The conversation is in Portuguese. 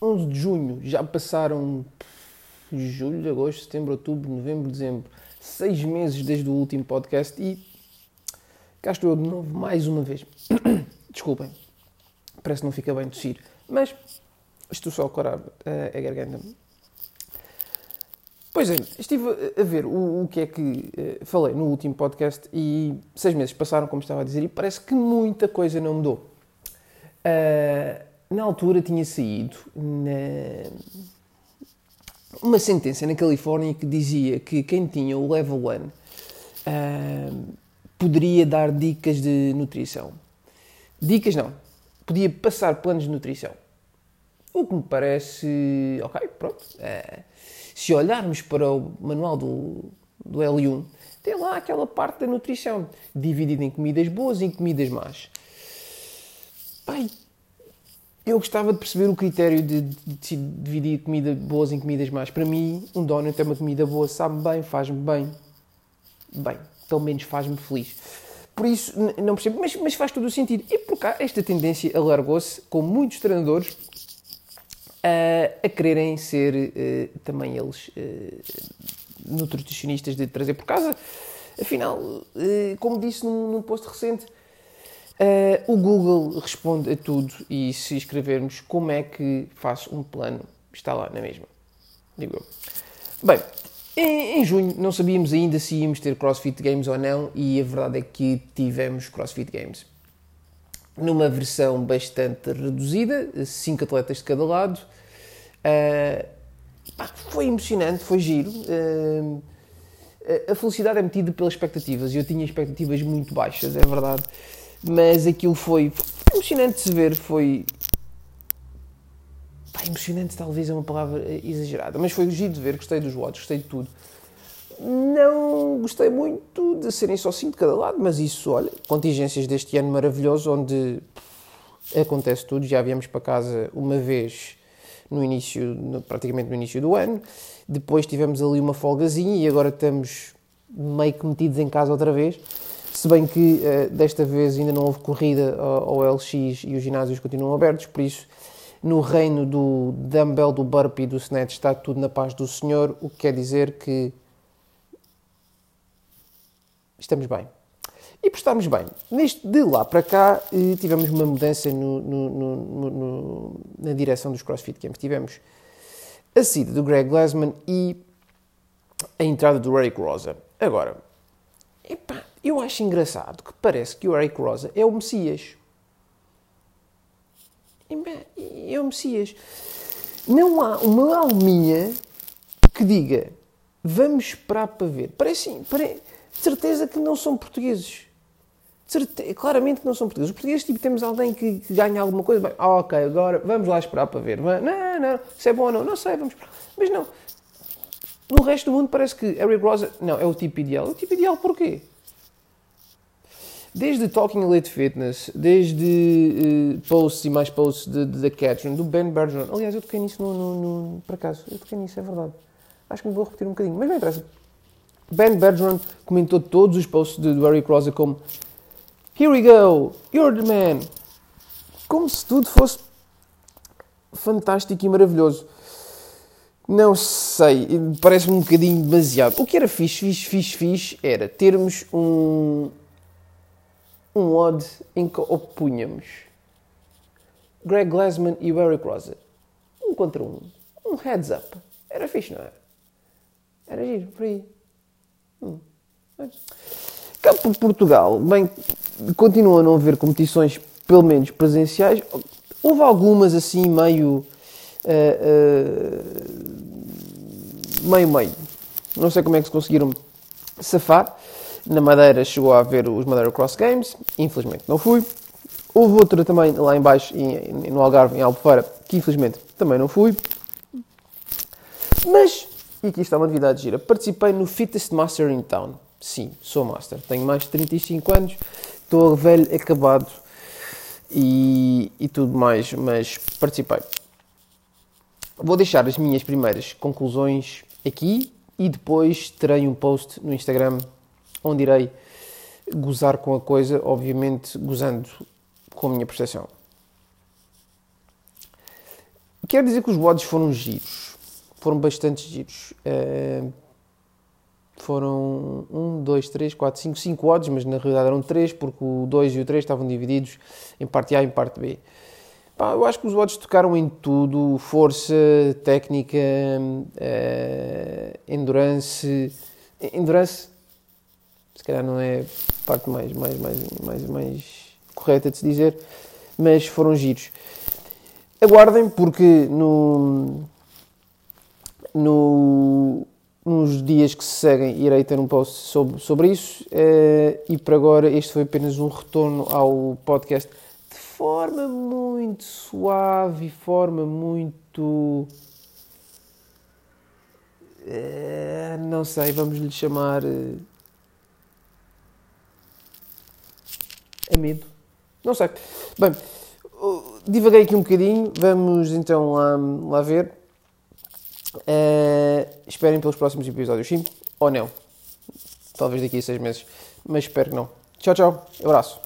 11 de junho, já passaram julho, agosto, setembro, outubro, novembro, dezembro, seis meses desde o último podcast e cá estou eu de novo mais uma vez. Desculpem, parece que não fica bem tossir, mas estou só a corar a, a garganta. Pois é, estive a ver o, o que é que uh, falei no último podcast e seis meses passaram, como estava a dizer, e parece que muita coisa não mudou. Uh, na altura tinha saído na... uma sentença na Califórnia que dizia que quem tinha o level 1 uh, poderia dar dicas de nutrição. Dicas não, podia passar planos de nutrição. O que me parece, ok, pronto. Uh, se olharmos para o manual do, do L1, tem lá aquela parte da nutrição, dividida em comidas boas e em comidas más. Pai, eu gostava de perceber o critério de, de, dividir comida boas em comidas más. Para mim, um donut é uma comida boa, sabe bem, faz-me bem. Bem, pelo menos faz-me feliz. Por isso, não percebo, mas, mas, faz todo o sentido. E por cá, esta tendência alargou-se com muitos treinadores a quererem ser uh, também eles uh, nutricionistas de trazer por casa. Afinal, uh, como disse num, num post recente, o Google responde a tudo e se escrevermos como é que faço um plano, está lá na mesma. Digo eu. Bem, em, em, junho não sabíamos ainda se íamos ter CrossFit Games ou não e a verdade é que tivemos CrossFit Games numa versão bastante reduzida, cinco atletas de cada lado. Uh, pá, foi emocionante, foi giro. Uh, a felicidade é metida pelas expectativas e eu tinha expectativas muito baixas, é verdade. Mas aquilo foi, emocionante de se ver, foi. Pá, emocionante talvez é uma palavra exagerada, mas foi giro de ver, gostei dos votos, gostei de tudo. Não gostei muito de serem só 5 de cada lado, mas isso, olha, contingências deste ano maravilhoso, onde acontece tudo. Já viemos para casa uma vez no início, praticamente no início do ano, depois tivemos ali uma folgazinha e agora estamos meio que metidos em casa outra vez. Se bem que uh, desta vez ainda não houve corrida ao, LX e os ginásios continuam abertos, por isso no reino do dumbbell, do burpee e do snatch está tudo na paz do Senhor, o que quer dizer que estamos bem. E por estarmos bem, neste, de lá para cá eh, tivemos uma mudança no, no, no, na direção dos CrossFit Games. Tivemos a saída do Greg Glassman e a entrada do Eric Rosa. Agora, epá, eu acho engraçado que parece que o Eric Rosa é o Messias. É o Messias. Não há uma alminha que diga vamos esperar para ver. Parece, parece de certeza que não são portugueses. Certeza, claramente não são portugueses. Os portugueses, tipo, temos alguém que, que ganha alguma coisa. Bem, ah, ok, agora vamos lá esperar para ver. Não, não, se é bom ou não, não sei, vamos esperar. Mas não. No resto do mundo parece que Eric Rosa, não, é o tipo ideal. O tipo ideal porquê? Desde Talking Elite Fitness, desde uh, posts e mais posts da Catherine, do Ben Bergeron. Aliás, eu toquei nisso no, no, no, por acaso. Eu toquei nisso, é verdade. Acho que me vou repetir um bocadinho, mas não interessa. Ben Bergeron comentou todos os posts do Eric Rosa como Here we go, you're the man. Como se tudo fosse fantástico e maravilhoso. Não sei, parece-me um bocadinho demasiado. O que era fixe, fixe, fixe, fixe era termos um, um odd em que opunhamos Greg Glassman e Eric Rosa. Um contra um. Um heads up. Era fixe, não era? Era giro, por aí. Hum. Cá por Portugal, bem, continua a não haver competições, pelo menos presenciais. Houve algumas assim, meio. Uh, uh, meio, meio. Não sei como é que se conseguiram safar. Na Madeira chegou a haver os Madeira Cross Games, infelizmente não fui. Houve outra também lá em baixo, no Algarve, em Albufeira, que infelizmente também não fui. Mas e aqui está uma novidade gira. Participei no Fittest Master in Town. Sim, sou Master. Tenho mais de 35 anos, estou velho, acabado e, e tudo mais, mas participei. Vou deixar as minhas primeiras conclusões aqui e depois terei um post no Instagram onde irei gozar com a coisa, obviamente gozando com a minha percepção. quero dizer que os odds foram giros. Foram bastante giros. Uh, foram 1, 2, 3, 4, 5, 5 odds, mas na realidade eram 3, porque o 2 e o 3 estavam divididos em parte A e em parte B. Pá, eu acho que os odds tocaram em tudo: força, técnica, uh, endurance. Endurance, se calhar não é a parte mais, mais, mais, mais, mais correta de se dizer, mas foram giros. Aguardem, porque no, no, nos dias que se seguem irei ter um post sobre, sobre isso. Uh, e por agora, este foi apenas um retorno ao podcast de forma muito suave, forma muito. Uh, não sei, vamos lhe chamar. Uh, medo. Não sei. Bem, divaguei aqui um bocadinho, vamos então lá, lá ver. Uh, esperem pelos próximos episódios, sim ou não. Talvez daqui a seis meses, mas espero que não. Tchau, tchau. Abraço.